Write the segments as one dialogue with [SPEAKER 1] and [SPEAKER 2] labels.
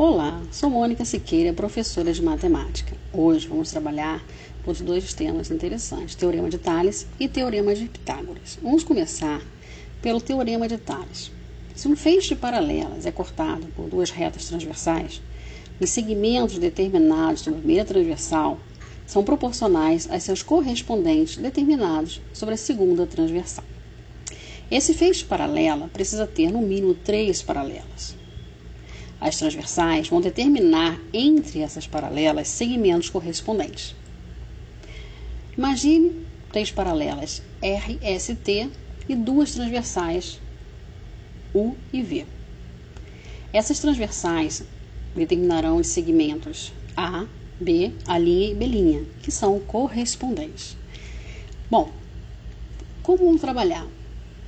[SPEAKER 1] Olá, sou Mônica Siqueira, professora de matemática. Hoje vamos trabalhar com os dois temas interessantes, Teorema de Tales e Teorema de Pitágoras. Vamos começar pelo Teorema de Tales. Se um feixe de paralelas é cortado por duas retas transversais, os segmentos determinados sobre a primeira transversal são proporcionais a seus correspondentes determinados sobre a segunda transversal. Esse feixe paralela precisa ter no mínimo três paralelas. As transversais vão determinar entre essas paralelas segmentos correspondentes. Imagine três paralelas RST e duas transversais U e V. Essas transversais determinarão os segmentos A, B, A' e B', que são correspondentes. Bom, como vamos trabalhar?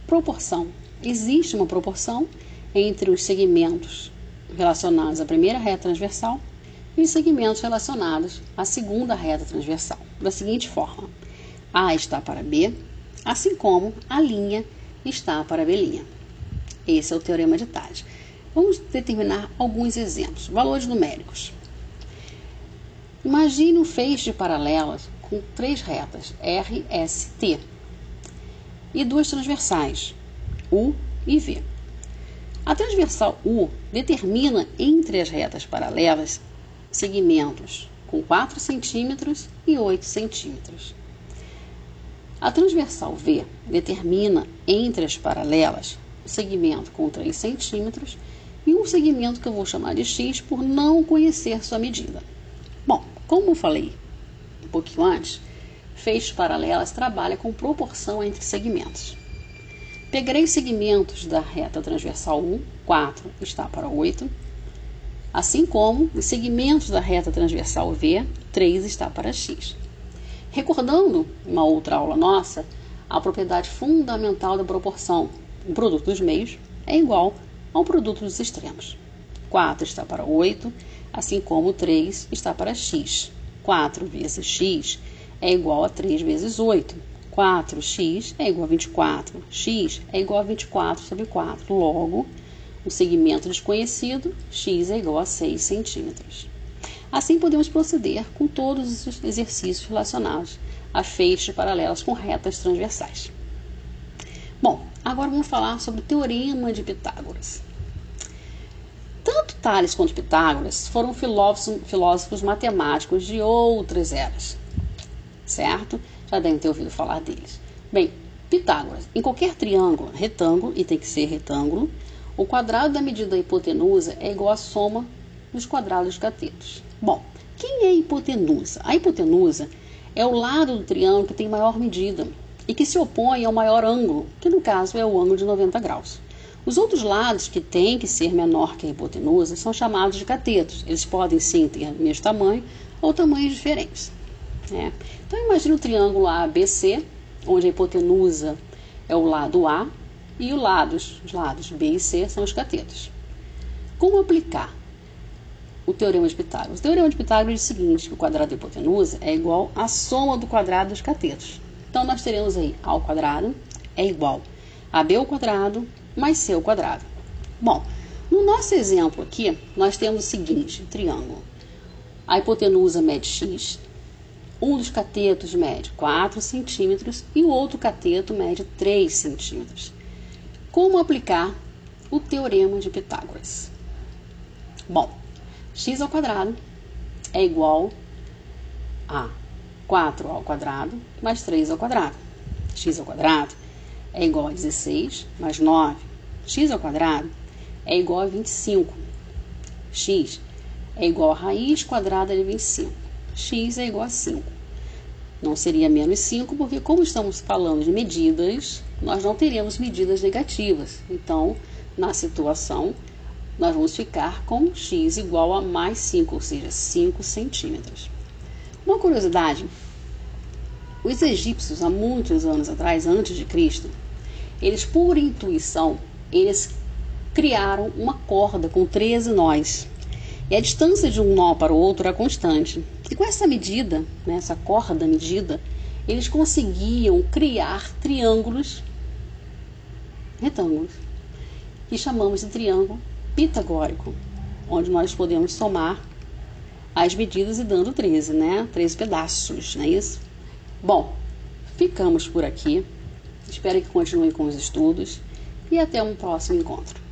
[SPEAKER 1] Proporção. Existe uma proporção entre os segmentos relacionados à primeira reta transversal e os segmentos relacionados à segunda reta transversal, da seguinte forma: A está para B, assim como a linha está para B'. Esse é o teorema de Tales. Vamos determinar alguns exemplos. Valores numéricos. Imagine um feixe de paralelas com três retas, R, S, T, e duas transversais, U e V. A transversal U determina entre as retas paralelas segmentos com 4 centímetros e 8 centímetros. A transversal V determina entre as paralelas o segmento com 3 centímetros e um segmento que eu vou chamar de X por não conhecer sua medida. Bom, como eu falei um pouquinho antes, feixes paralelas trabalha com proporção entre segmentos. Pegarei os segmentos da reta transversal 1, 4 está para 8, assim como os segmentos da reta transversal V, 3 está para x. Recordando uma outra aula nossa, a propriedade fundamental da proporção, o produto dos meios, é igual ao produto dos extremos. 4 está para 8, assim como 3 está para x. 4 vezes x é igual a 3 vezes 8. 4x é igual a 24. x é igual a 24 sobre 4. Logo, o segmento desconhecido, x é igual a 6 centímetros. Assim, podemos proceder com todos os exercícios relacionados a feixes paralelas com retas transversais. Bom, agora vamos falar sobre o Teorema de Pitágoras. Tanto Tales quanto Pitágoras foram filósofos, filósofos matemáticos de outras eras, certo? Já devem ter ouvido falar deles. Bem, Pitágoras. Em qualquer triângulo retângulo, e tem que ser retângulo, o quadrado da medida da hipotenusa é igual à soma dos quadrados dos catetos. Bom, quem é a hipotenusa? A hipotenusa é o lado do triângulo que tem maior medida e que se opõe ao maior ângulo, que no caso é o ângulo de 90 graus. Os outros lados que têm que ser menor que a hipotenusa são chamados de catetos. Eles podem sim ter o mesmo tamanho ou tamanhos diferentes. É. Então imagine o triângulo ABC, onde a hipotenusa é o lado A e os lados, os lados B e C são os catetos. Como aplicar o teorema de Pitágoras? O teorema de Pitágoras diz o seguinte, que o quadrado da hipotenusa é igual à soma do quadrado dos catetos. Então nós teremos aí A ao quadrado é igual a B ao quadrado mais C ao quadrado. Bom, no nosso exemplo aqui, nós temos o seguinte triângulo. A hipotenusa mede x, um dos catetos mede 4 centímetros e o outro cateto mede 3 centímetros. Como aplicar o teorema de Pitágoras? Bom, x ao quadrado é igual a 4 ao quadrado mais 3 ao quadrado. x ao quadrado é igual a 16 mais 9. x ao quadrado é igual a 25. x é igual a raiz quadrada de 25 x é igual a 5. Não seria menos 5, porque como estamos falando de medidas, nós não teríamos medidas negativas. Então, na situação, nós vamos ficar com x igual a mais 5, ou seja, 5 centímetros. Uma curiosidade, os egípcios, há muitos anos atrás, antes de Cristo, eles, por intuição, eles criaram uma corda com 13 nós. E a distância de um nó para o outro era constante. E com essa medida, né, essa corda medida, eles conseguiam criar triângulos retângulos, que chamamos de triângulo pitagórico. onde nós podemos somar as medidas e dando 13, né? 13 pedaços, não é isso? Bom, ficamos por aqui. Espero que continue com os estudos e até um próximo encontro.